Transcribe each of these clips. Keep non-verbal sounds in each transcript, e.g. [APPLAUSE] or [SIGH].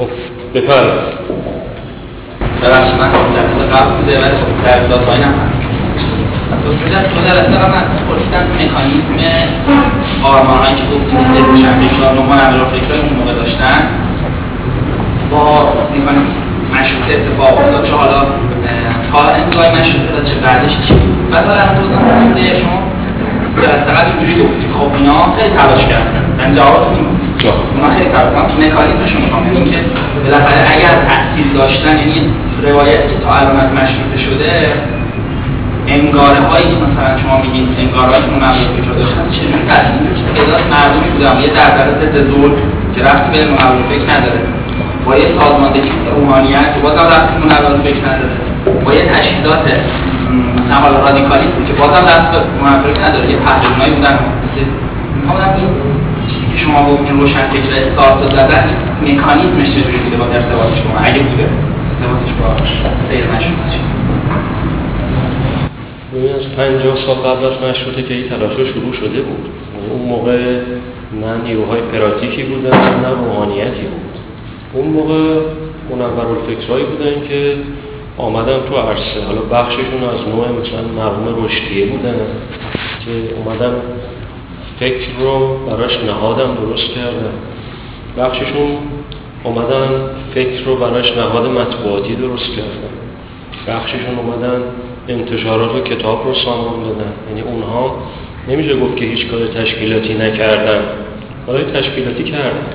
خب بفرمایید ببخشید من جلسه قبل بوده ولی خب تغییرات هایی هم هست. سه جلسه دو جلسه قبل من پرسیدم مکانیزم آرمانهایی که گفتیم که روشنفکران و منورفکران اون موقع داشتن با مکانیزم مشروطه اتفاق افتاد چه حالا تا انتهای مشروطه و چه بعدش چی بعد حالا الان توضیح شما جلسه قبل اینجوری گفتید. خب اینا خیلی تلاش کردن. من جوابتون بود اونا خیلی تلاش کردن مکانیزمش می‌خوام بگم که بالاخره اگر تاثیر داشتن یعنی روایتی که تا الان از مشروطه شده انگاره هایی که مثلا شما میگید انگاره هایی که مملو فکر داشتن چجوری تاثیر میشه تعداد مردمی بودن یه دردره ضد ظلم که رفتی به مملو فکر نداره. با یه سازماندهی روحانیت که بازم رفتی به مملو فکر نداره. با یه تجهیزات مثلا حالا رادیکالیسم که بازم دست به مملو فکر نداره. یه پهلوانایی بودن. مثل می‌خوام این شما گفتین روشن فکر استارت زدن مکانیزمش چجوری بوده با ارتباطش با اگه بوده ارتباطش با سیر مشروطه ببین از 50 سال قبل از مشروطه که این تلاشا شروع شده بود. اون موقع نه نیروهای پراتیکی بودن نه روحانیتی بود. اون موقع منورالفکرهایی بودن که آمدن تو عرصه. حالا بخششون از نوع مثلا مرحوم رشدیه بودن که اومدن فکر رو براش نهادم درست کردن بخششون اومدن فکر رو براش نهاد مطبوعاتی درست کردن. بخششون اومدن انتشارات و کتاب رو سامان دادن. یعنی اونها نمیشه گفت که هیچ کار تشکیلاتی نکردن. کارهای تشکیلاتی کردن.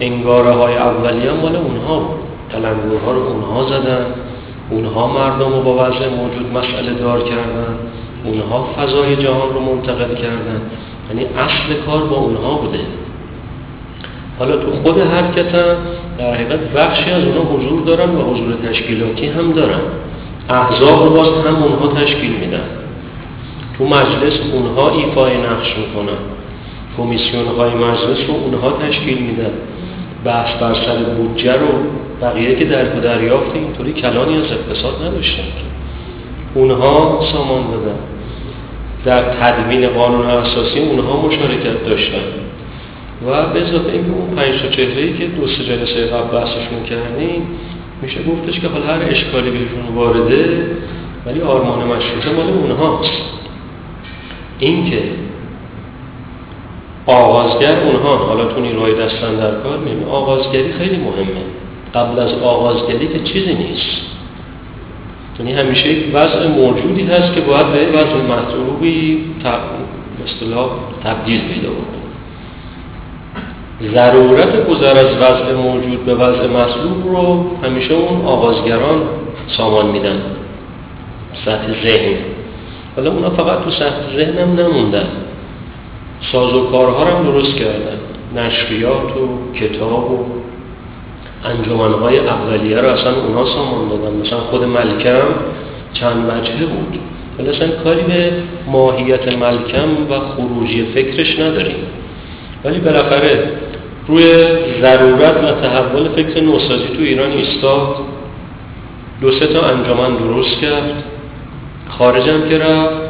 انگاره های اولیه هم مال اونها بود. تلنگرها رو اونها زدن. اونها مردم رو با وضع موجود مسئله دار کردن. اونها فضای جهان رو منتقل کردن. یعنی اصل کار با اونها بوده. حالا تو خود هم در حقیقت بخشی از اونها حضور دارن و حضور تشکیلاتی هم دارن. احزاب رو باز هم اونها تشکیل میدن. تو مجلس اونها ایفای نقش می‌کنن. کمیسیون های مجلس رو اونها تشکیل میدن. بحث بر سر بودجه رو بقیه که در دریافت اینطوری کلانی از اقتصاد نداشتن. اونها سامان دادن در تدوین قانون اساسی اونها مشارکت داشتن. و به اضافه اینکه اون پنج تا چهره‌ای که دو سه جلسه قبل بحثشون کردیم میشه گفتش که حالا هر اشکالی بهشون وارده ولی آرمان مشروطه مال اونهاست. این که آغازگر اونها حالا تو نیروهای دستن در کار می‌بینیم آغازگری خیلی مهمه. قبل از آغازگری که چیزی نیست. یعنی همیشه یک وضع موجودی هست که باید به وضع مطلوبی اصطلاح تبدیل پیدا بکنه. ضرورت گذر از وضع موجود به وضع مطلوب رو همیشه اون آغازگران سامان میدن. سطح ذهن. حالا اونا فقط تو سطح ذهن هم نموندن ساز و کارها هم درست کردن. نشریات و کتاب و انجمنهای اولیه رو اصلا اونا سامان دادن. مثلا خود ملکم چند وجهه بود. ولی اصلا کاری به ماهیت ملکم و خروجی فکرش نداریم. ولی بالاخره روی ضرورت و تحول فکر نوسازی تو ایران ایستاد. دو سه تا انجمن درست کرد. خارجم که رفت.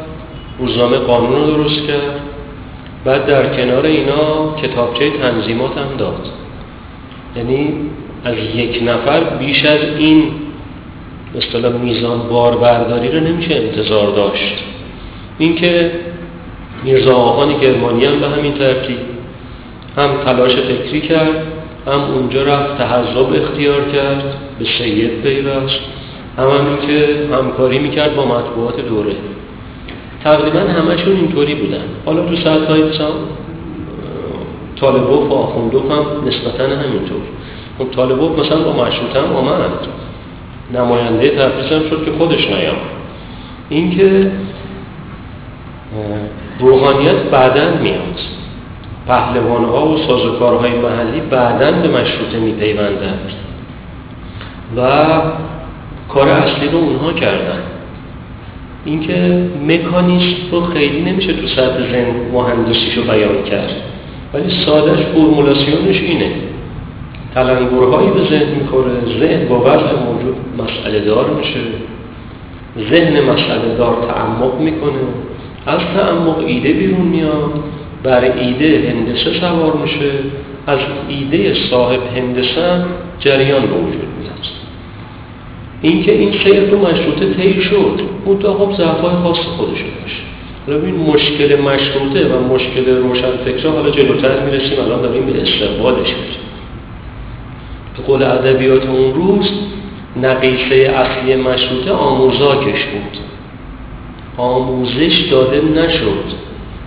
روزنامه قانون رو درست کرد. بعد در کنار اینا کتابچه تنظیمات هم داد. یعنی از یک نفر بیش از این اصطلاح میزان باربرداری رو نمیشه انتظار داشت. اینکه میرزا آقان کرمانی هم به همین ترتیب هم تلاش فکری کرد هم اونجا رفت تحضب اختیار کرد به سید پیوست. هم همین که همکاری می‌کرد با مطبوعات دوره. تقریبا همشون اینطوری بودن. حالا تو ساعت های مثلا طالبوف و آخوندوف هم نسبتا همینطور. خب طالبوف مثلا با مشروط هم آمد. نماینده تفریز هم شد که خودش نیام. اینکه روحانیت بعدا میاد. پهلوانها و سازوکارهای محلی بعدا به مشروطه میپیوندند. و کار اصلی رو اونها کردن. اینکه مکانیسم رو خیلی نمیشه تو سطح ذهن مهندسیشو بیان کرد. ولی سادش فرمولاسیونش اینه. تلنگرهایی به ذهن می‌خوره ذهن با وضع موجود مسئله دار میشه ذهن مسئله دار تعمق می‌کنه از تعمق ایده بیرون میاد بر ایده هندسه سوار میشه از ایده صاحب هندسه جریان به وجود میاد اینکه این سیر تو مشروطه طی شد اون تا خب ضعفای خاص خودشو داشت حالا این مشکل مشروطه و مشکل روشن فکره حالا جلوتر می‌رسیم الان داریم به استقبالش میریم به قول ادبیات اون روز نقیصه اصلی مشروطه آموزاکش بود. آموزش داده نشد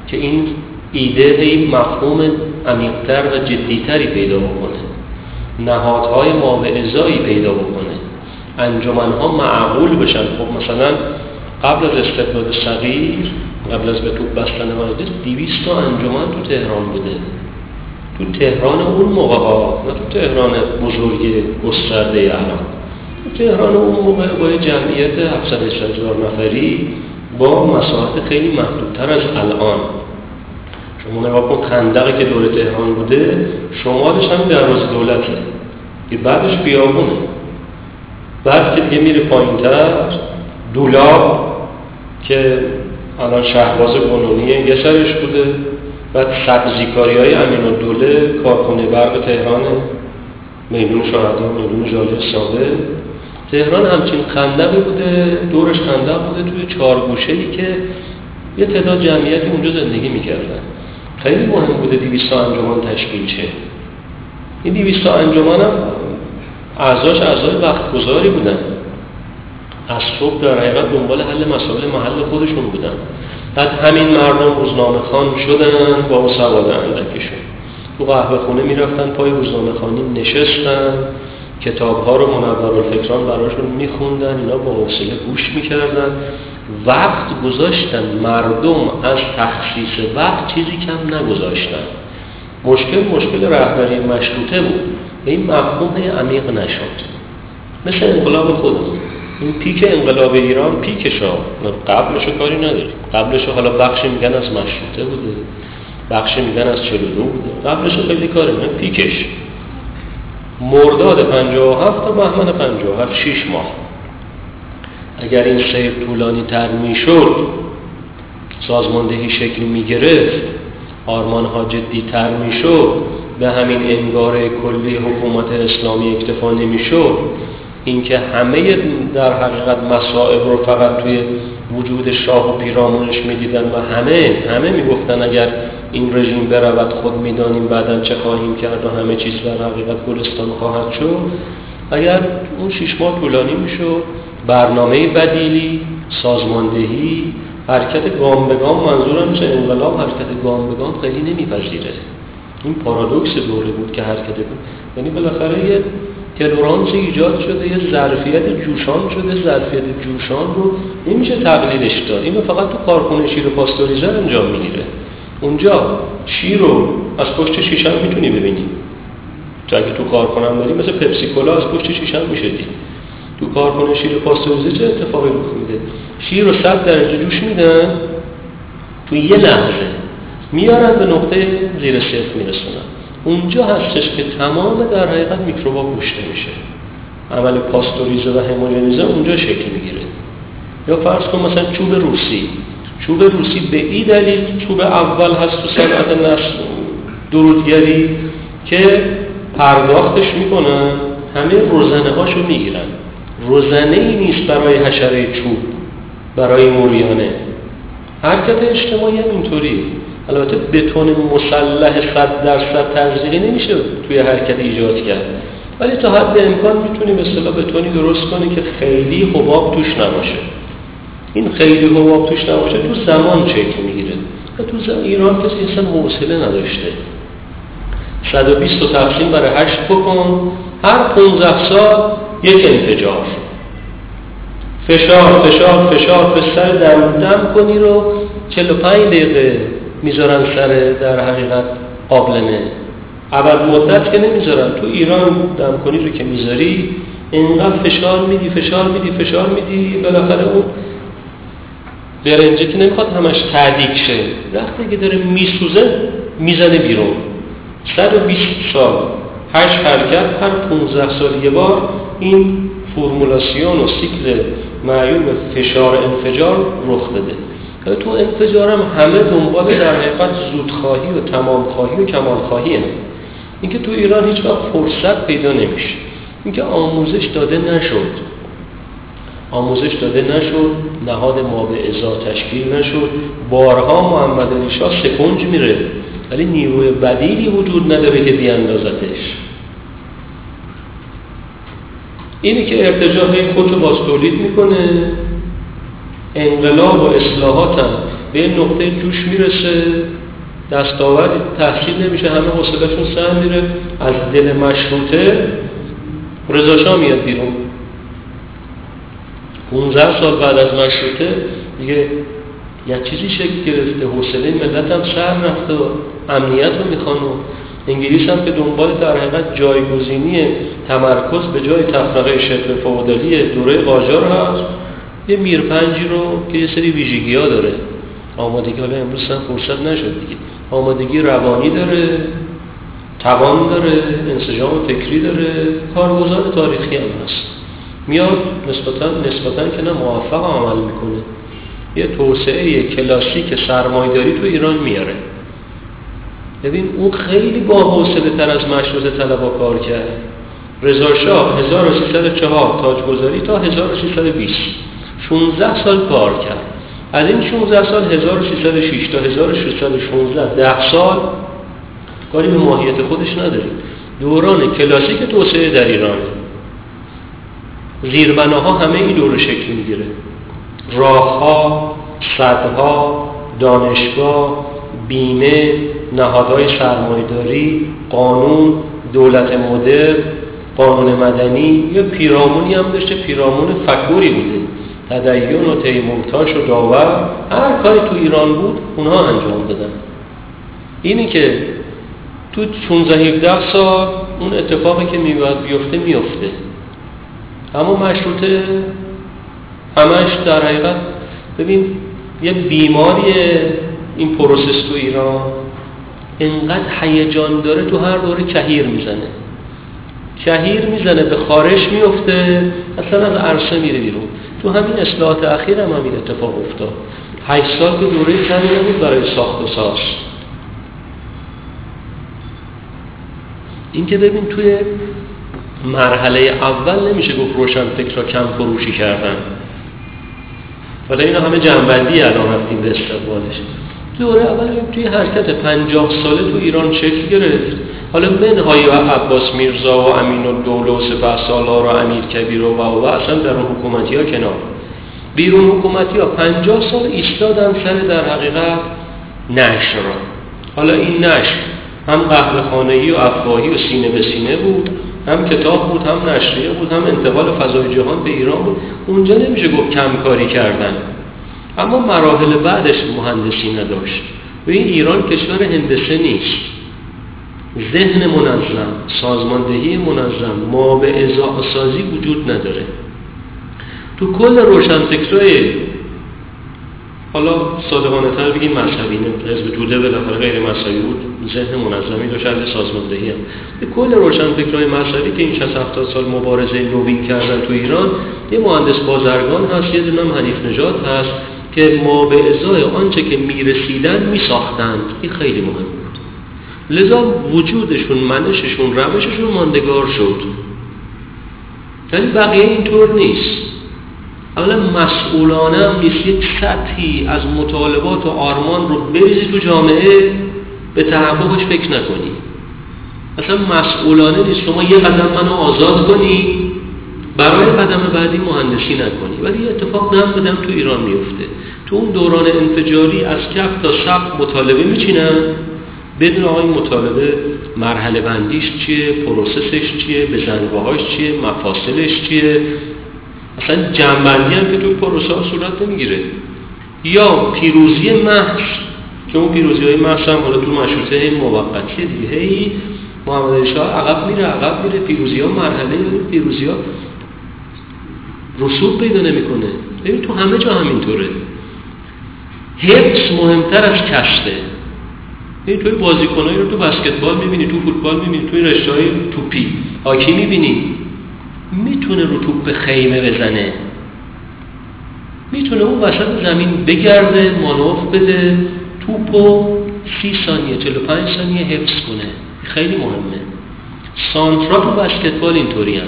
که این ایده این مفهوم عمیقتر و جدیتری پیدا بکنه. نهادهای ماوعزایی پیدا بکنه. انجمنها معقول بشن. خب مثلا قبل از استقلال صغیر قبل از به توپ بستن مجلس دیویست تا انجمن تو تهران بوده. تو تهران اون موقع ها نه تو تهران بزرگ گسترده الان. تو تهران اون موقع با جمعیت 700 هزار نفری با مساحت خیلی محدودتر از الان. شما نگاه کن خندقی که دور تهران بوده شمالش هم دروازه دولته. که بعدش بیابونه بعد که دیگه میره پایین تر دولاب که الان شهباز قانونیه یه سرش بوده. بعد سبزیکاری های امین و دوله کارخونه برق تهران میدون شهده میدون جاده ساده. تهران همچین خندقی بوده دورش خندق بوده توی چهار گوشه ای که یه تعداد جمعیتی اونجا زندگی می‌کردن. خیلی مهم بوده دیویستا انجمان تشکیل چه این دیویستا انجمان هم اعضاش اعضای وقت گذاری بودن. از صبح در حقیقت دنبال حل مسائل محل خودشون بودن. بعد همین مردم روزنامه خان شدن با سواد اندکشون تو قهوه خونه می‌رفتن پای روزنامه خانی نشستن کتاب ها رو منور الفکران براشون میخوندن اینا با حوصله گوش می‌کردن. وقت گذاشتن مردم از تخصیص وقت چیزی کم نگذاشتن. مشکل مشکل رهبری مشروطه بود. به این مفهوم عمیق نشد. مثل انقلاب خودمون. این پیک انقلاب ایران پیکشا قبلشو کاری نداریم. قبلشو حالا بخشی میگن از مشروطه بوده. بخشی میگن از 42 بوده. قبلشو خیلی کاری نه پیکش. مرداد 57 تا بهمن 57 6 ماه. اگر این سیر طولانی تر می‌شد سازماندهی شکل می‌گرفت آرمان ها جدی تر می‌شد به همین انگار کلی حکومت اسلامی اکتفا نمی‌شد اینکه همه در حقیقت مصائب رو فقط توی وجود شاه و پیرامونش می‌دیدن و همه همه می‌گفتن اگر این رژیم برود خود می‌دانیم بعدا چه خواهیم کرد و همه چیز در حقیقت گلستان خواهد شد. اگر اون شیش ماه طولانی می‌شد برنامه بدیلی سازماندهی حرکت گام به گام منظورم چه؟ انقلاب حرکت گام به گام خیلی نمیپذیره. این پارادوکس دوره بود که حرکت بود. یعنی بالاخره یه تلورانس ایجاد شده یه ظرفیت جوشان شده ظرفیت جوشان رو نمیشه تقلیلش داد. اینو فقط تو کارخونه شیر پاستوریزر انجام می‌گیره. اونجا شیر رو از پشت شیشم می‌تونی ببینی. چون اگه تو کارخونم داری مثل پپسی کولا از پشت شیشم میشه دید. تو کارخونه شیر پاستوریزه چه اتفاقی رخ میده؟ شیر رو 100 درجه جوش میدن تو یه لحظه میارن به نقطه زیر صفر میرسونن. اونجا هستش که تمام در حقیقت میکروبا کشته میشه. عمل پاستوریزه و هموژنیزه اونجا شکل می‌گیره. یا فرض کن مثلا چوب روسی. چوب روسی به این دلیل چوب اول هست تو صنعت نسل درودگری که پرداختش می‌کنن همه روزنه هاشو می‌گیرن. روزنه ای نیست برای حشره چوب برای موریانه. حرکت اجتماعی هم اینطوری البته بتون مسلح صد درصد تزریقی نمیشه توی حرکت ایجاد کرد. ولی تا حد امکان می‌تونیم اصطلاح بتونی درست کنی که خیلی حباب توش نباشه. این خیلی حباب توش نباشه تو زمان شکل می‌گیره. و تو ایران کسی اصلا حوصله نداشته. 120 تقسیم برای 8 بکن. هر 15 سال یک انفجار. فشار فشار فشار به سر دم دم کنی رو 45 دقیقه. می‌ذارن سر در حقیقت قابلمه. اول مدت که نمی‌ذارن. تو ایران دم کنی رو که می‌ذاری اینقدر فشار میدی فشار میدی فشار میدی بالاخره اون برنجه که نمی‌خواد همش تعدیق شه. وقتی که داره میسوزه می‌زنه بیرون. 120 سال هشت حرکت هر 15 سال یه بار این فرمولاسیون و سیکل معیوب فشار انفجار رخ داده تو انفجارم همه دنبال در حقیقت زودخواهی و تمام خواهی و کمال خواهی هم. اینکه تو ایران هیچ وقت فرصت پیدا نمیشه. اینکه آموزش داده نشد. آموزش داده نشد نهاد ما به ازا تشکیل نشد. بارها محمد علی شاه سکنج میره. ولی نیروی بدیلی وجود نداره که بیاندازتش. اینی که ارتجاع خودشو باز تولید می‌کنه. انقلاب و اصلاحات هم به نقطه جوش می‌رسه دستاوردی تحصیل نمیشه همه حوصلهشون سر میره از دل مشروطه رضا میاد بیرون. 15 سال بعد از مشروطه دیگه یه چیزی شکل گرفته حوصله ملت هم سر رفته و امنیت رو می‌خوان و انگلیس هم که دنبال در حقیقت جایگزینی تمرکز به جای تفرقه شبه فودالی دوره قاجار هست. یه میرپنجی رو که یه سری ویژگی ها داره. آمادگی حالا امروز هم فرصت نشد دیگه. آمادگی روانی داره توان داره انسجام فکری داره. کارگزار تاریخی هم هست. میاد نسبتا نسبتا که نه موفق عمل می‌کنه. یه توسعه کلاسیک سرمایداری تو ایران میاره. ببین اون خیلی با حوصله تر از مشروط طلبا کار کرد. رضا شاه 1304 تاجگذاری تا 1320 16 سال کار کرد. از این 16 سال 1606 تا 1616 10 سال کاری به ماهیت خودش نداریم. دوران کلاسیک توسعه در ایران. زیربناها همه این دور شکل می‌گیره. راهها صدها دانشگاه بیمه نهادهای سرمایداری قانون دولت مدر قانون مدنی یا پیرامونی هم داشته پیرامون فکوری بوده. تدین و تیمورتاش و داور هر کاری تو ایران بود اونها انجام دادن. اینی که تو 16 17 سال اون اتفاقی که میباید بیفته میفته اما مشروطه همش در حقیقت ببین یه بیماری این پروسس تو ایران. انقدر هیجان داره تو هر دوره کهیر می‌زنه. کهیر می‌زنه به خارش میفته اصلا از عرصه میره بیرون. تو همین اصلاحات اخیر هم همین اتفاق افتاد. هشت سال که دوره کمی نبود برای ساخت و ساز. این که ببین توی مرحله اول نمیشه گفت روشن فکر را کم فروشی کردن. حالا اینا همه جنبندی الان رفتیم به استقبالش دوره اول توی حرکت پنجاه ساله تو ایران شکل گرفت. حالا منهای عباس میرزا و امین الدوله و سپه و امیر کبیر و و اصلا در حکومتی ها کنار. بیرون حکومتی ها پنجاه سال ایستادن سر در حقیقت نشر حالا این نشر هم قهوه خانهی و افواهی و سینه به سینه بود هم کتاب بود هم نشریه بود هم انتقال فضای جهان به ایران بود. اونجا نمیشه گفت کم کاری کردن. اما مراحل بعدش مهندسی نداشت. و این ایران کشور هندسه نیست. ذهن منظم سازماندهی منظم ما به سازی وجود نداره. تو کل روشنفکرای حالا صادقانه تر بگیم مذهبی حزب توده بالاخره غیر مذهبی بود. ذهن منظمی داشت از سازماندهی هم. به کل روشنفکرای مذهبی که این 60 70 سال مبارزه نوین کردن تو ایران یه مهندس بازرگان هست یه دونم حنیف نژاد هست که ما به ازای آنچه که می‌رسیدن میساختند. این خیلی مهم بود لذا وجودشون منششون روششون ماندگار شد. ولی بقیه اینطور نیست. اولا مسئولانه هم نیست. یک سطحی از مطالبات و آرمان رو بریزی تو جامعه به تحققش فکر نکنی. اصلا مسئولانه نیست. شما یه قدم منو آزاد کنی برای قدم بعدی مهندسی نکنی. ولی اتفاق دم بدم تو ایران میفته. تو اون دوران انفجاری از کف تا سقف مطالبه میچینن. بدون آقای مطالبه مرحله بندیش چیه پروسسش چیه بزنگاهاش چیه مفاصلش چیه؟ اصلا جنبندی هم که تو پروسه ها صورت نمی‌گیره. یا پیروزی محض. که اون پیروزی های محض هم حالا تو مشروطه موقتی دیگه. هی محمد شاه عقب میره عقب میره. پیروزی ها مرحله پیروزی ها رسوب پیدا نمی‌کنه. ببین تو همه جا همینطوره. حفظ مهمتر از کشته. این توی بازیکنایی رو تو بسکتبال می‌بینی تو فوتبال می‌بینی توی رشته های توپی. هاکی می‌بینی. می‌تونه رو توپ خیمه بزنه. می‌تونه اون وسط زمین بگرده مانوف بده توپو سی ثانیه 45 ثانیه حفظ کنه. خیلی مهمه. سانترا تو بسکتبال اینطوری هم.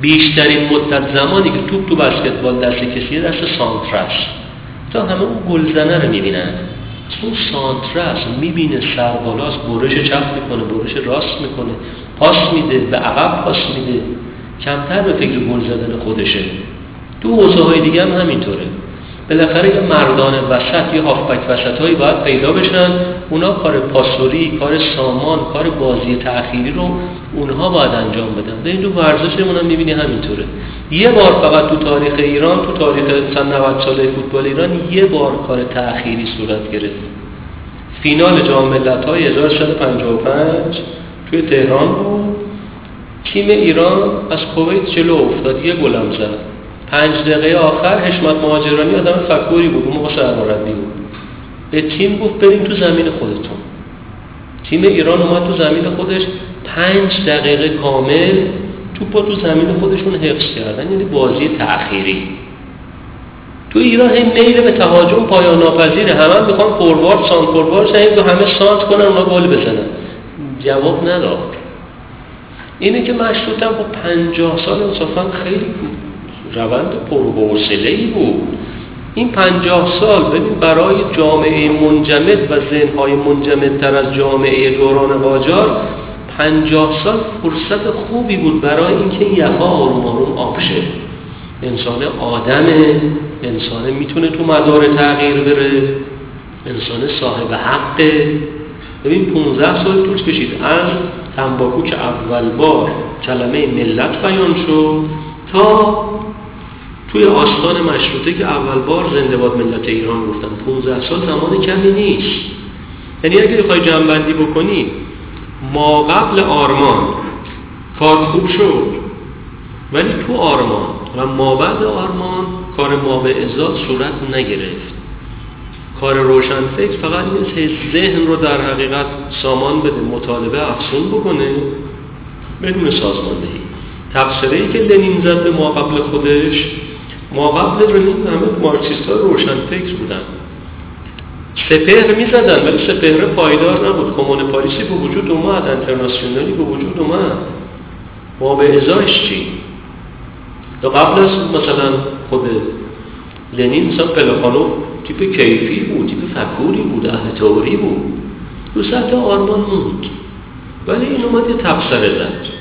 بیشترین مدت زمانی که توپ تو بسکتبال دست کسی دست سانترست تا همه اون گلزنه رو می‌بینن. اون سانترست می‌بینه سربالاست برش چپ می‌کنه برش راست می‌کنه پاس میده به عقب پاس میده. کمتر به فکر گل زدن خودشه. تو حوزه های دیگه هم همینطوره. بالاخره یه مردان وسط یه هافبک وسط هایی باید پیدا بشن. اونا کار پاسوری کار سامان کار بازی تأخیری رو اونها باید انجام بدن. به این تو ورزشمون هم می‌بینی همینطوره. یه بار فقط تو تاریخ ایران تو تاریخ مثلا 90 ساله فوتبال ایران یه بار کار تأخیری صورت گرفت. فینال جام ملت‌های 1355 توی تهران بود. تیم ایران از کویت جلو افتاد یه گلم زد. پنج دقیقه آخر حشمت مهاجرانی آدم فکوری بود اون موقع سرمربی بود. به تیم گفت بریم تو زمین خودتون. تیم ایران اومد تو زمین خودش پنج دقیقه کامل توپا تو زمین خودشون حفظ کردن یعنی بازی تأخیری. تو ایران هم میل به تهاجم پایان ناپذیره. همه هم می‌خوان فوروارد سانت فوروارد تو همه سانت کنن اونا گل بزنن. جواب نداد. اینه که مشروطم با پنجاه سال انصافا خیلی روند پرحوصله ای بود. این پنجاه سال ببین برای جامعه منجمد و ذهنهای منجمدتر از جامعه دوران قاجار پنجاه سال فرصت خوبی بود برای اینکه یخا آروم آروم آب شه. انسان آدمه انسان می‌تونه تو مدار تغییر بره انسان صاحب حقه. ببین 15 سال طول کشید. از تنباکو که اول بار کلمه ملت بیان شد تا توی آستان مشروطه که اول بار زنده باد ملت ایران گفتن 15 سال زمان کمی نیست. یعنی اگه بخوای جنبندی بکنی ما قبل آرمان کار خوب شد ولی تو آرمان و ما بعد آرمان کار ما به ازاد صورت نگرفت. کار روشن فکر فقط نیست ذهن رو در حقیقت سامان بده مطالبه افسون بکنه بدون سازماندهی. تفسیری ای که لنین زد به ما قبل خودش ما قبل لنین همه مارکسیست ها روشن فکر بودن. سپهر می زدن ولی سپهر پایدار نبود. کمون پاریسی به وجود اومد انترناسیونالی به وجود اومد. ما به ازاش چی؟ تا قبل از مثلا خود لنین مثلا پلخانوف تیپ کیفی بود تیپ فکوری بود اهل تئوری بود. رو سطح آرمان موند. ولی این اومد یه تبصره زد.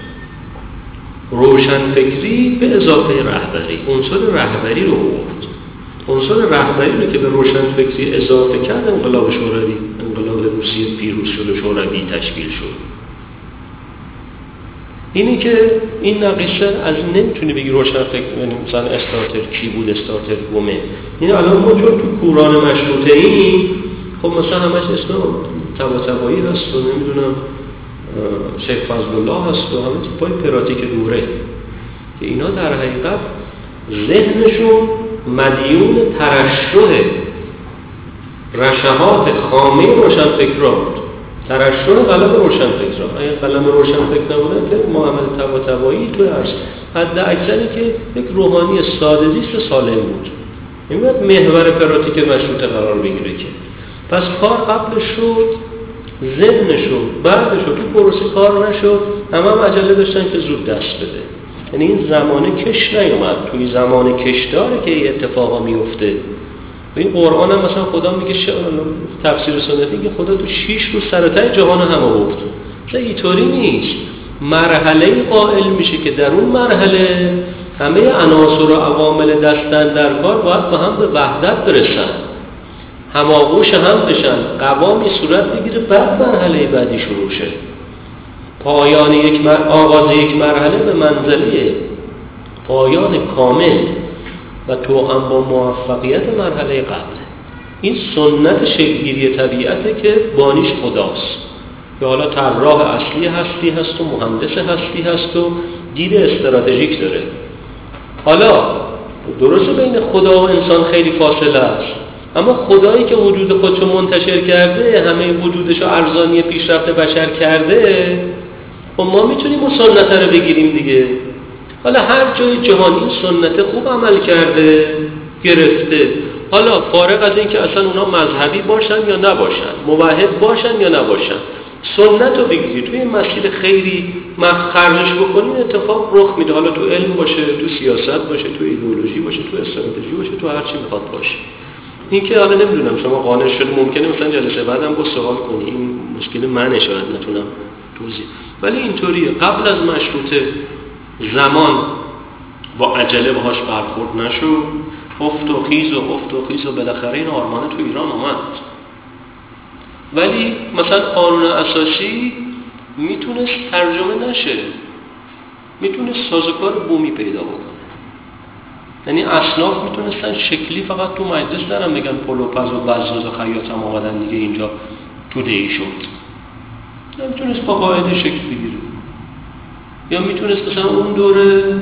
روشن فکری به اضافه رهبری. عنصر رهبری رو بود عنصر رهبری رو که به روشن فکری اضافه کرد انقلاب شوروی. انقلاب روسیه پیروز شد و شوروی تشکیل شد. اینی که این نقیشه از نمی‌تونی بگی روشن فکر یعنی مثلا استارتر کی بود استارتر گمه این الان ما چون تو کوران مشروطه ای خب مثلا همش اسم تبا تبایی هست و نمی‌دونم شیخ فضل الله هست و همه پای پراتیک دوره. که اینا در حقیقت ذهنشون مدیون ترشح رشهات خامه روشن فکر بود. ترشح قلم روشن فکر اگه قلم روشن فکر نبودن که محمد تبا تبایی تو هست حد اکثری که یک روحانی ساده زیست سالم بود. این محور پراتیک مشروطه قرار بگیره که. پس کار قبل شد. ذهن شد بعد شد تو پروسه کار نشد همه هم عجله داشتن که زود دست بده. یعنی این زمانه کش نیومد. توی زمان کش داره که این اتفاقا میفته. و این قرآن هم مثلا خدا میگه تفسیر سنتی که خدا تو شیش روز سرطه جهان هم آورد مثلا اینطوری نیست. مرحله قائل میشه که در اون مرحله همه عناصر و عوامل دستن در کار باید با هم به وحدت برسن. هماغوش هم بشن قوامی صورت بگیره بعد مرحله بعدی شروع شه. پایان یک مر... آغاز یک مرحله به منزله پایان کامل و تو هم با موفقیت مرحله قبله. این سنت شکلگیری طبیعته که بانیش خداست. که حالا طراح اصلی هستی هست و مهندس هستی هست و دید استراتژیک داره. حالا درسته بین خدا و انسان خیلی فاصله است. اما خدایی که وجود خودشو منتشر کرده همه وجودش رو ارزانی پیشرفت بشر کرده خب ما می‌تونیم اون سنت رو بگیریم دیگه. حالا هر جای جهان این سنت خوب عمل کرده گرفته. حالا فارغ از اینکه اصلا اونا مذهبی باشن یا نباشن موحد باشن یا نباشن سنت رو بگیری. توی مسیر خیری خرجش بکنی اتفاق رخ میده. حالا تو علم باشه تو سیاست باشه تو ایدئولوژی باشه تو استراتژی باشه تو هر چی می‌خواد باشه. این که حالا نمی‌دونم شما قانع شده ممکنه مثلا جلسه بعدم با سوال کنی. این مشکل منه شاید نتونم توضیح. ولی اینطوریه. قبل از مشروطه زمان با عجله باهاش برخورد نشو. افت و خیز و افت و خیز و بالاخره این آرمانه تو ایران آمد. ولی مثلا قانون اساسی می‌تونست ترجمه نشه. می‌تونست سازوکار بومی پیدا بکنه. یعنی اصناف می‌تونستن شکلی فقط تو مجلس دارن بگن پلو پز و بزاز و خیاط هم آمدن دیگه اینجا تو ای شد. نمی‌تونست با قاعده شکل بگیره. یا می‌تونست مثلا اون دوره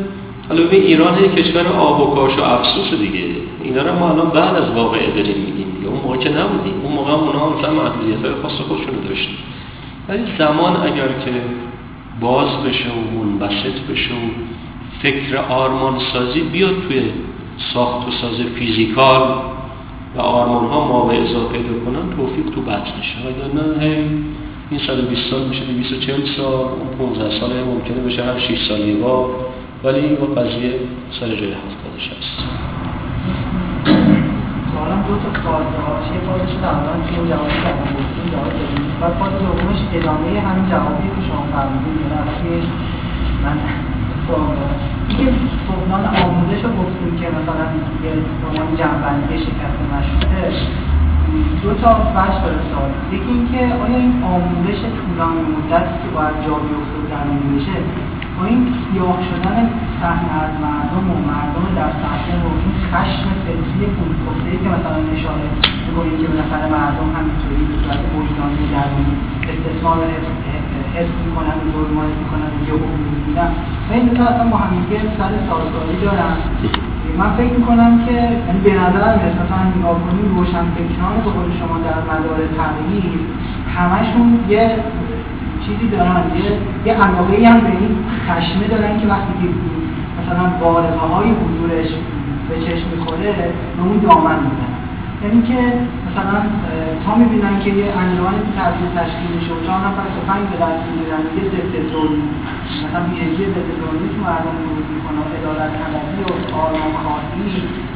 حالا به ایران کشور آب و کاش و افسوس دیگه. اینا رو ما الان بعد از واقعه داریم میگیم دیگه. اون موقع که نبودیم. اون موقع اونا مثلا محدودیت های خاص خودشونو داشتیم ولی زمان اگر که باز بشه و منبسط بشه و فکر آرمان سازی بیاد توی ساخت و ساز فیزیکال و آرمان ها موعظه پیدا کنن توفیق تو بطنشه اگر نه هی این 120 سال میشه 240 سال اون 15 سال ممکنه بشه هر 6 سال با ولی این قضیه سر جای هفتادش هست. سوالم دو تا فاز هاش یه فازش تقریبا توی که الان گفتیم جواب دادیم. بعد فاز دومش ادامه همین جوابی که شما فرمودید یعنی من سوال دارم اینکه بحران آموزش رو گفتیم که مثلا یه عنوان جنبندی شکست مشروطه دو تا بخش داره سوال یکی اینکه آیا این آموزش طولانی مدت که باید جا بیفته و در بشه با این سیاه شدن صحنه از مردم و مردم در صحنه و این خشم فطری پولپخته که مثلا اشاره می‌کنید که بالاخره مردم همینطوری به صورت وجدانی درونی استثمار حس می‌کنن و ظلم می‌کنن و یهو می‌بینن. و این دوتا اصلا با سر سازگاری دارن. من فکر می‌کنم که یعنی به نظر میاد مثلا نگاه کنیم روشن فکران به قول شما در مدار تغییر همشون یه چیزی دارن یه یه علاقه هم به این خشمه دارن که وقتی که مثلا بارقه های حضورش به چشم می‌خوره به اون دامن می‌زنن. یعنی که مثلا تا می‌بینن که یه انجمن تبدیل تشکیل میشه و چهار نفر تفنگ به دست می‌گیرن یه ضد ظلم مثلا ویژگی ضد ظلمی تو مردم ورود می‌کنه و عدالت طلبی و آرام خواهی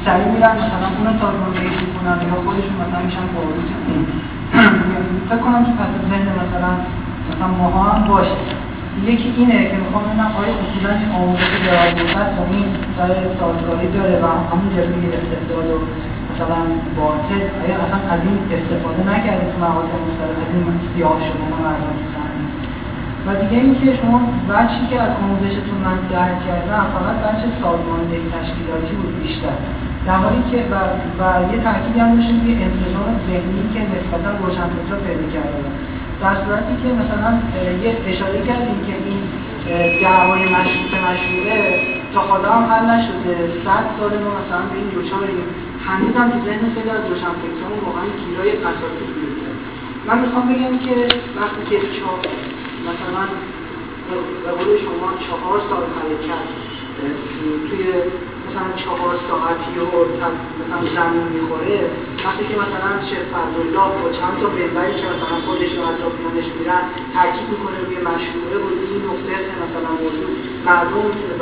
سریع میرن مثلا اون سازمان رئیس می‌کنن یا خودشون مثلا میشن باروت [CLEARS THROAT] فکر کنم تو پس ذهن مثلا مثلا ماها هم باشه یکی اینه که می‌خوام ببینم آیا اصولا این آموزش دراز مدت با این سر سازگاری داره و همون جلوی استبداد و مثلا باطل آیا اصلا از این استفاده نکردید تو مقاطع مختلف از این سیاه شدن مردم و دیگه اینکه شما بچی که از آموزشتون من درک کردم فقط بچه سازماندهی تشکیلاتی بود بیشتر. در حالی که و, و یه تاکیدی هم داشتیم روی انسجام ذهنی که نسبتا روشنفکرا پیدا کرده در صورتی که مثلا یه اشاره کردیم که این دعوای مشروط مشروعه تا حالا هم حل نشده. صد سال ما مثلا به این دوچاریم هنوز هم تو ذهن خیلی از روشنفکران واقعا گیرای اساسی گرفته من می‌خوام بگم که وقتی که چهار مثلا به قول شما چهار سال حرکت توی مثلا چهار ساعتی و مثلا زمین می‌خوره وقتی که مثلا شیخ فضلالله با چند تا بنبری که مثلا خودش و اطرافیانش میرن تاکید می‌کنه روی مشروعه و دین و فقه مثلا موضوع مردم می‌تونه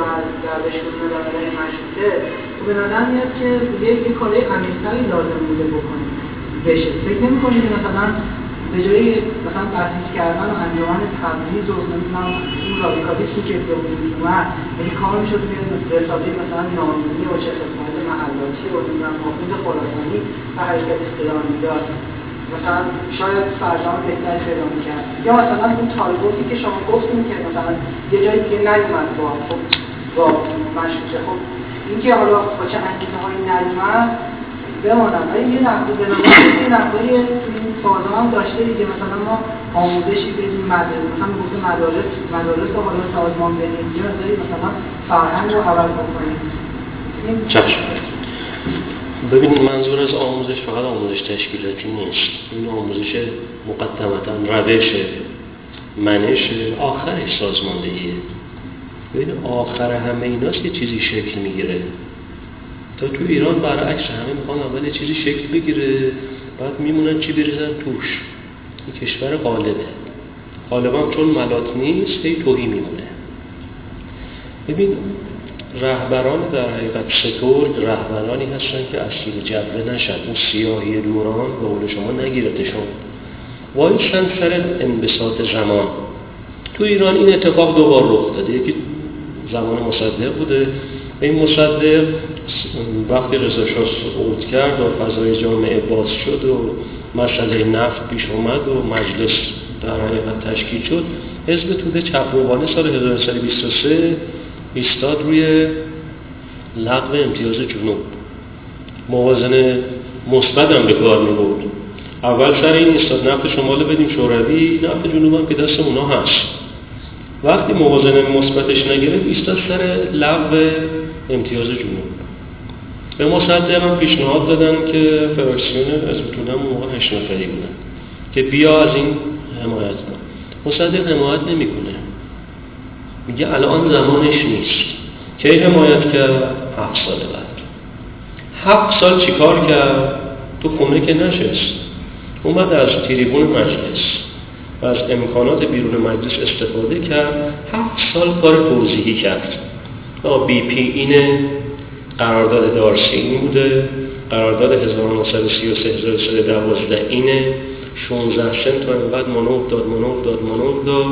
دردشون در برای مشروطه و به نظر میاد که یه کارهای عمیقتری لازم بوده بکنیم. بشه. فکر نمی‌کنید مثلا به جای مثلا تاسیس کردن و انجمن تبریز و نمی‌دونم اون رادیکالیسمی که وجود اومد یعنی کار می‌شد توی رساله مثلا نامینی و چه خدمت محلاتی و نمی‌دونم محمود خراسانی و حرکت اصطلاح می‌داد. مثلا شاید فرزان بهتری پیدا می‌کرد. یا مثلا اون تالبوتی که شما گفتیم که مثلا یه جایی دیگه نیومد با خب با مشروطه. خب اینکه حالا با چه انگیزه هایی نیومد بمانم. ولی یه نقد به یه نقدای این فازا هم داشته دیگه. مثلا ما آموزشی بدیم مدرسه مثلا گفته مدارس مدارس رو حالا سازمان بدیم یا مثلا فرهنگ رو عوض بکنیم. چشم. ببینید منظور از آموزش فقط آموزش تشکیلاتی نیست. این آموزش مقدمتا روش منش آخرش سازماندهیه. ببین آخر همه ایناست که چیزی شکل می‌گیره. تا تو ایران برعکس همه می‌خوان اول چیزی شکل بگیره بعد میمونن چی بریزن توش. این کشور قالبه غالبا چون ملات نیست هی توهی میمونه. ببین رهبران در حقیقت سترگ رهبرانی هستن که اسیر جبره نشد اون سیاهی دوران به قول شما نگیرتشون. وایستن سر انبساط زمان. تو ایران این اتفاق دوبار رخ داده. یکی زمان مصدق بوده. این مصدق وقتی رضا سقوط کرد و فضای جامعه باز شد و مسئله نفت پیش اومد و مجلس در حقیقت تشکیل شد حزب توده چپروانه سال 1923 ایستاد روی لغو امتیاز جنوب. موازنه مثبت هم به کار می بود اول سر این ایستاد نفت شمال بدیم شوروی نفت جنوب هم که دست اونا هست. وقتی موازنه مثبتش نگرفت ایستاد سر لغو امتیاز جنوب. به مصدق هم پیشنهاد دادن که فراکسیون از هم موقع هشت نفری بودن که بیا از این حمایت کن. مصدق حمایت نمی‌کنه. میگه الان زمانش نیست. کی حمایت کرد؟ هفت سال بعد. هفت سال چیکار کرد؟ تو خونه که نشست. اومد از تریبون مجلس و از امکانات بیرون مجلس استفاده کرد. هفت سال کار توضیحی کرد. بی پی اینه. قرارداد دارسی بوده. قرارداد 1933 اینه. 16 سنت و اینقدر منوب داد منوب داد منوب داد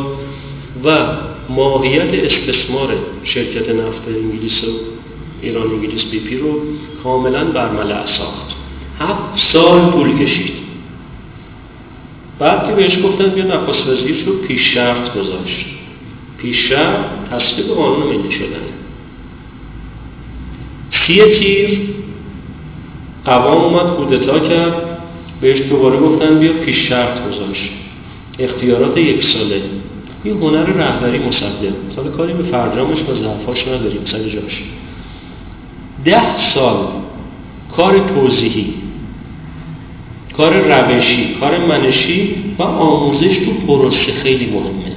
و ماهیت استثمار شرکت نفت انگلیس و ایران انگلیس بی پی رو کاملا برملع ساخت. هفت سال طول کشید. بعد که بهش گفتن بیا نخست وزیر رو پیش شرط گذاشت. پیش شرط تصویب قانون ملی شدن. سی تیر قوام اومد کودتا کرد. بهش دوباره گفتن بیا پیش شرط گذاشت. اختیارات یک ساله. این هنر رهبری مصدق. حالا کاری به فرجامش و ضعفاش نداریم سر جاش. ده سال کار توضیحی کار روشی کار منشی و آموزش تو پروسه خیلی مهمه.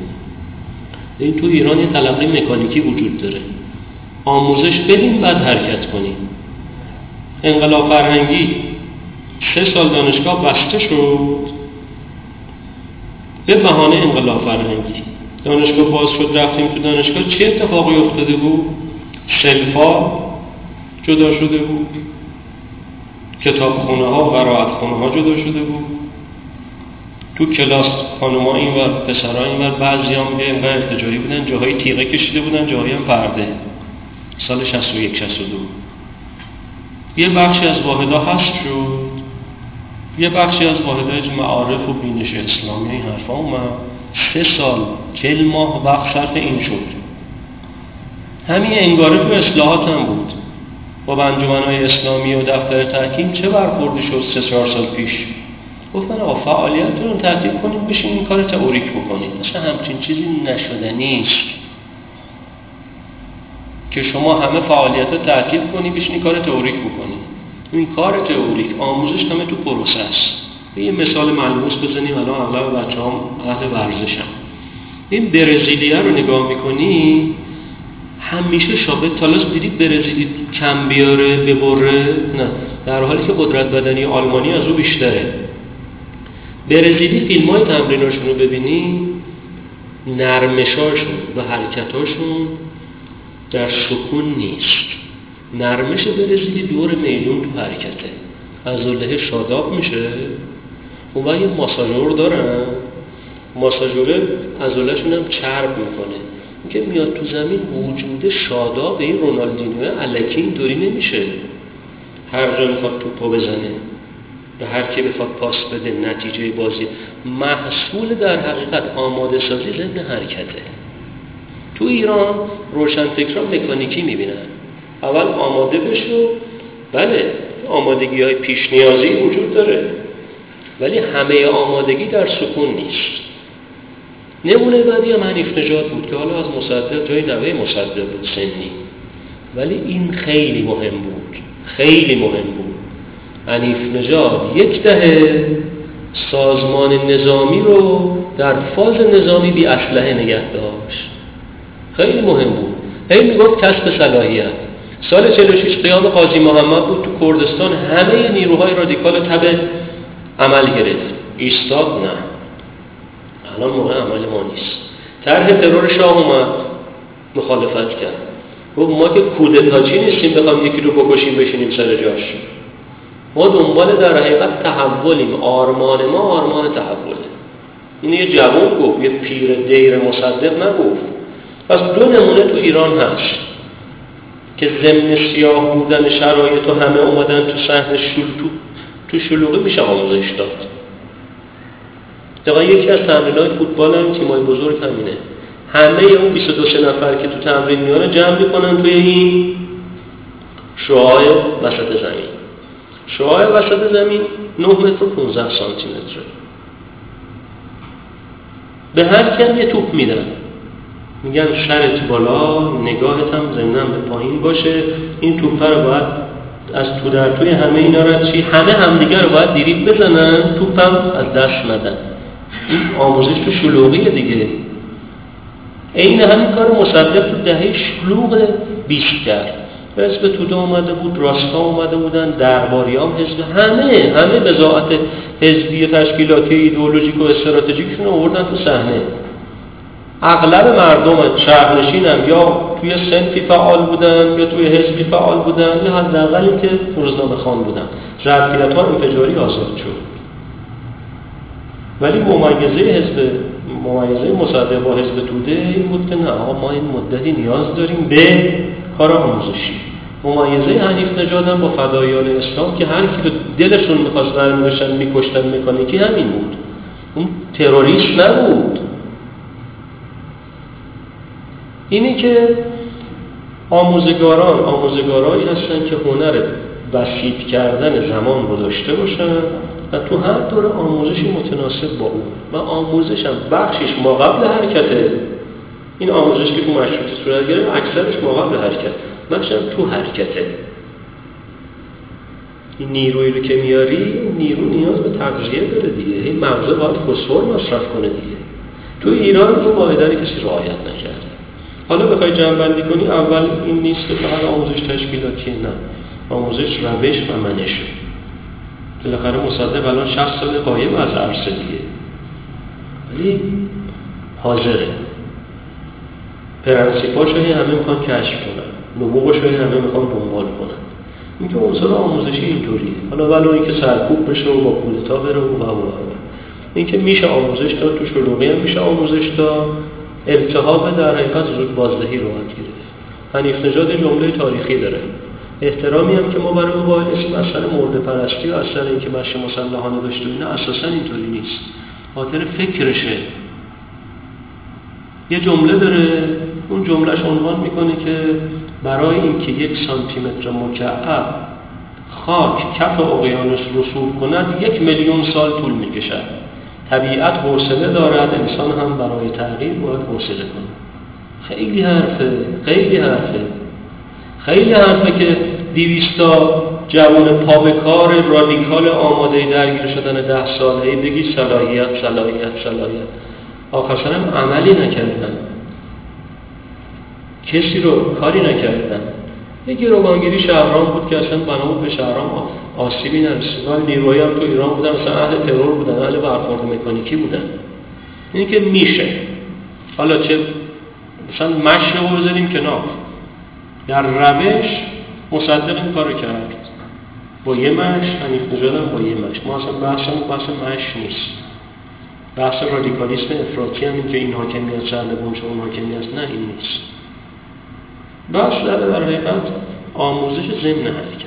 این تو ایران یه تلقی مکانیکی وجود داره. آموزش بدیم بعد حرکت کنیم. انقلاب فرهنگی سه سال دانشگاه بسته شد. به بهانه انقلاب فرهنگی. دانشگاه باز شد رفتیم تو دانشگاه. چه اتفاقی افتاده بود؟ سلفا جدا شده بود. کتاب خونه ها قرائت خونه ها جدا شده بود. تو کلاس خانوما این و پسرها این و بعضی هم ارتجایی بودن جاهای تیغه کشیده بودن جاهایی هم پرده. سال 61 62 یه بخشی از واحدا هست شد. یه بخشی از واحدهای معارف و بینش اسلامی این حرفا اومد. سه سال چل ماه وقت صرف این شد. همین انگاره تو اصلاحات هم بود. با های اسلامی و دفتر تحکیم چه برخوردی شد سه چهار سال پیش؟ گفتن آقا فعالیتتون رو ترتیب کنیم بشین این کار تئوریک بکنید. مثلا همچین چیزی نشده نیست. که شما همه فعالیت رو ترتیب کنید بشین کار تئوریک بکنید این کار تئوریک آموزش همه تو پروسه است. یه مثال ملموس بزنیم الان اغلب بچه هم اهل ورزشم این برزیلیه رو نگاه می‌کنی همیشه شابه تالاس دیدید برزیلی کم بیاره ببره؟ نه. در حالی که قدرت بدنی آلمانی از او بیشتره. برزیلی فیلم های تمریناشون رو ببینی نرمشاشون و حرکتاشون در سکون نیست. نرمش برزیلی دور میدون تو حرکته. از شاداب میشه. اون یه ماساژور دارن ماساژور ازولهشون هم چرب می‌کنه. که میاد تو زمین وجود شاداب این رونالدینو علکی اینطوری نمیشه. هر جا می‌خواد توپو بزنه. به هر کی بخواد پاس بده نتیجه بازی. محصول در حقیقت آماده سازی ضمن حرکته. تو ایران روشن فکران مکانیکی می‌بینن. اول آماده بشو. بله آمادگی های پیش نیازی وجود داره. ولی همه آمادگی در سکون نیست. نمونه بعدی هم حنیف نجات بود که حالا از مصدق جای نوه مصدق بود سنی. ولی این خیلی مهم بود. خیلی مهم بود. حنیف نجات یک دهه سازمان نظامی رو در فاز نظامی بی اسلحه نگه داشت. خیلی مهم بود. هی می‌گفت کسب صلاحیت. سال 46 قیام قاضی محمد بود تو کردستان همه نیروهای رادیکال تبه عمل گرفت. ایستاد نه. الان موقع عمل ما نیست. طرح ترور شاه اومد. مخالفت کرد. گفت ما که کودتاچی نیستیم بخوام یکی رو بکشیم بشینیم سر جاش. ما دنبال در حقیقت تحولیم. آرمان ما آرمان تحوله. این یه جوان گفت یه پیر دیر مصدق نگفت. پس دو نمونه تو ایران هست که ضمن سیاه بودن شرایط و همه اومدن تو صحنه شل تو تو شلوغی میشه آموزش داد. دقیقا یکی از تمرینات فوتبال هم تیمای بزرگ همینه. همه اون 22 نفر که تو تمرین میانه جمع می‌کنن توی این شعاع وسط زمین. شعاع وسط زمین 9 متر و 15 سانتی متره. به هر کم یه توپ میدن. میگن سرت بالا نگاهت هم زمینم به پایین باشه. این توپ رو باید از تو در توی همه اینا رو چی همه همدیگه رو باید دیریب بزنن توپم از دست ندن. این آموزش تو شلوغی دیگه. این همین کار مصدق تو دهه شلوغ بیست کرد حزب توده اومده بود راستا اومده بودن درباری هم حزب همه همه بزاعت حزبی تشکیلاتی ایدئولوژیک و استراتژیکشون آوردن تو صحنه. اغلب مردم شهرنشین هم یا توی سنفی فعال بودن یا توی حزبی فعال بودن یا حداقل که روزنامه خان بودن. ظرفیت ها انفجاری آزاد شد. ولی ممیزه حزب ممیزه مصدق با حزب توده این بود که نه ما این مدتی نیاز داریم به کار آموزشی. ممیزه حنیف نجات با فدایان اسلام که هر کی رو دلشون می‌خواست برمیداشتن میکشتن مکانیکی همین بود. اون تروریست نبود. اینی که آموزگاران آموزگارایی هستن که هنر بسیط کردن زمان رو داشته باشن و تو هر دور آموزشی متناسب با اون. و آموزش هم بخشش ما قبل حرکته. این آموزش که تو مشروط صورت گرفت اکثرش ما قبل حرکت. بخشش تو حرکته. این نیرویی رو که میاری نیرو نیاز به تغذیه داره دیگه. این مغزه باید فسفر مصرف کنه دیگه. تو ایران رو قاعده کسی رعایت نکرده حالا بخوای جمع بندی کنی اول این نیست که فقط آموزش تشکیلاتی نه. آموزش روش و منشه بالاخره مصدق الان 60 سال قایم از عرصه دیگه ولی حاضره. پرنسیپاش همه می‌خوان کشف کنن. نبوغش همه می‌خوان دنبال کنن. اینکه عنصر آموزشی اینطوریه. حالا ولو اینکه سرکوب بشه و با کودتا بره و و و اینکه میشه آموزش داد تو شلوغی هم میشه آموزش داد. التهاب در حقیقت زود بازدهی رو باید گرفت. حنیف نژاد جمله تاریخی داره. احترامی هم که ما برای او نیستیم از سر مرد پرستی و از سر اینکه مشی مسلحانه داشته اینا اساسا اینطوری نیست. خاطر فکرشه. یه جمله داره اون جملهش عنوان می‌کنه که برای اینکه یک سانتی متر مکعب خاک کف اقیانوس رسوب کند یک میلیون سال طول می‌کشد. طبیعت حوصله دارد انسان هم برای تغییر باید حوصله کنه خیلی حرفه خیلی حرفه. خیلی حرفه که دیویستا جوان پا به کار رادیکال آماده درگیر شدن ده ساله بگی صلاحیت صلاحیت صلاحیت. آخر هم عملی نکردن. کسی رو کاری نکردن. یه گروگانگیری شهران بود که اصلا بنا بود به شهران آسیبی نرسید ولی نیروهایی هم تو ایران بودن اهل ترور بودن اهل برخورد مکانیکی بودن. اینی که میشه. حالا چه مثلا مشه رو بذاریم کنار. در روش مصدق این کارو کرد. با یه مش حنیف نژادم با یه مش ما اصلا بحثمون بحث مش نیست. بحث رادیکالیسم افراطی هم این که این حاکمیت شهر بونش اون حاکمیت نه این نیست. بحث در حقیقت آموزش ضمن حرکت.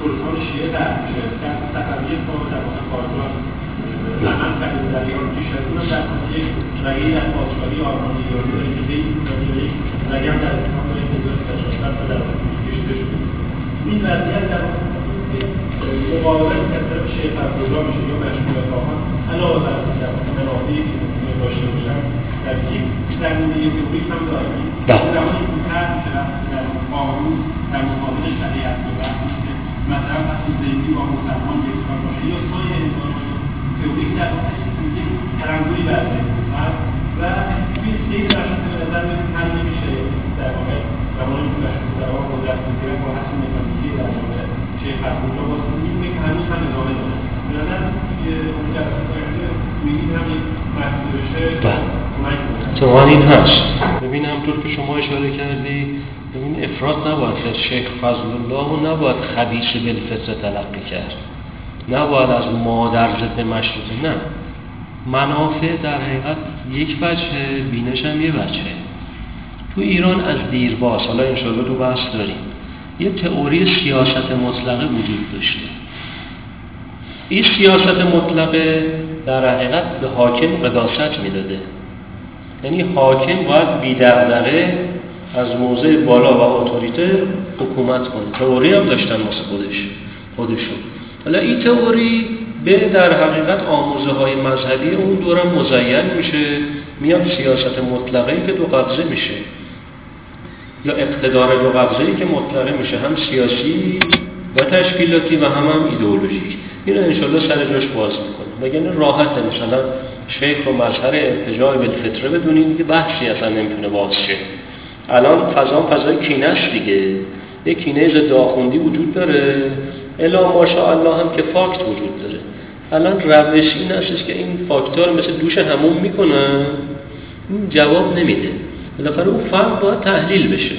سلطان شیعه در میشه صفویه با در واقع کرده در ایران پیش از اون در یک رگه در پادشاهی آرمان ایرانی داره که به این یک رگه هم در اسلام داره که 1960 در واقع کشیده شده این وضعیت در که از طرف شیخ فرزوجا میشه یا مشمول خواهان علاوه بر در واقع منابعی در نیمه تئوریک هم داریم بله. زمانی زودتر میشه در قانون در مقابل شریعت به مثلا وقتی زیدی با مسلمان یکسان باشه یا سایر انسان تئوریک در واقع یک ترنگوی بر ذهن هست و توی سیر مشروط به نظر میاد حل نمیشه در واقع زمانی که در واقع قدرت می‌گیرن با حس مکانیکی در واقع شیخ حسنالله باز می‌بینه که هنوز هم ادامه داره. به نظر توی اون جلسات آینده میگید هم یک. کمک کنه اتفاقا این هست. ببین همطور که شما اشاره کردی ببین افراد نباید شیخ فضل الله و نباید خبیث بالفطره تلقی کرد. نباید از مادر ضد مشروطه نه. منافع در حقیقت یک وجه بینش هم یه وجه تو ایران از دیرباز حالا انشاءالله تو بحث داریم. یه تئوری سیاست مطلقه وجود داشته. این سیاست مطلقه در حقیقت به حاکم قداست می‌داده. یعنی حاکم باید بیدردقه از موضع بالا و اتوریته حکومت کنه. تئوری هم داشتن واسه خودش خودشون. حالا این تئوری به در حقیقت آموزه های مذهبی اون دورم مزین میشه میاد سیاست مطلقه ای که دو قبضه میشه. یا اقتدار دو قبضه ای که مطلقه میشه هم سیاسی و تشکیلاتی و هم هم ایدئولوژیک. اینو انشالله سر جاش باز می‌کنه مگه راحته مثلا شیخ رو مظهر ارتجاع بالفطره بدونین که بحثی اصلا نمی‌تونه باز شه. الان فضا فضای است دیگه. یک کینه ضد آخوندی وجود داره. الا ماشاءالله هم که فاکت وجود داره. الان روش این هستش که این فاکتور مثل دوش همون می‌کنن این جواب نمیده. بالاخره اون فرد باید تحلیل بشه.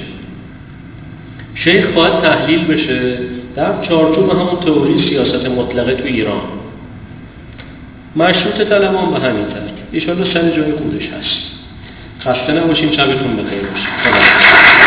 شیخ باید تحلیل بشه. در چارچوب همون تئوری سیاست مطلقه تو ایران. مشروط طلبان به همین ترک ایشالا سر جای خودش هست. خسته نباشیم شبتون بخیر. باشه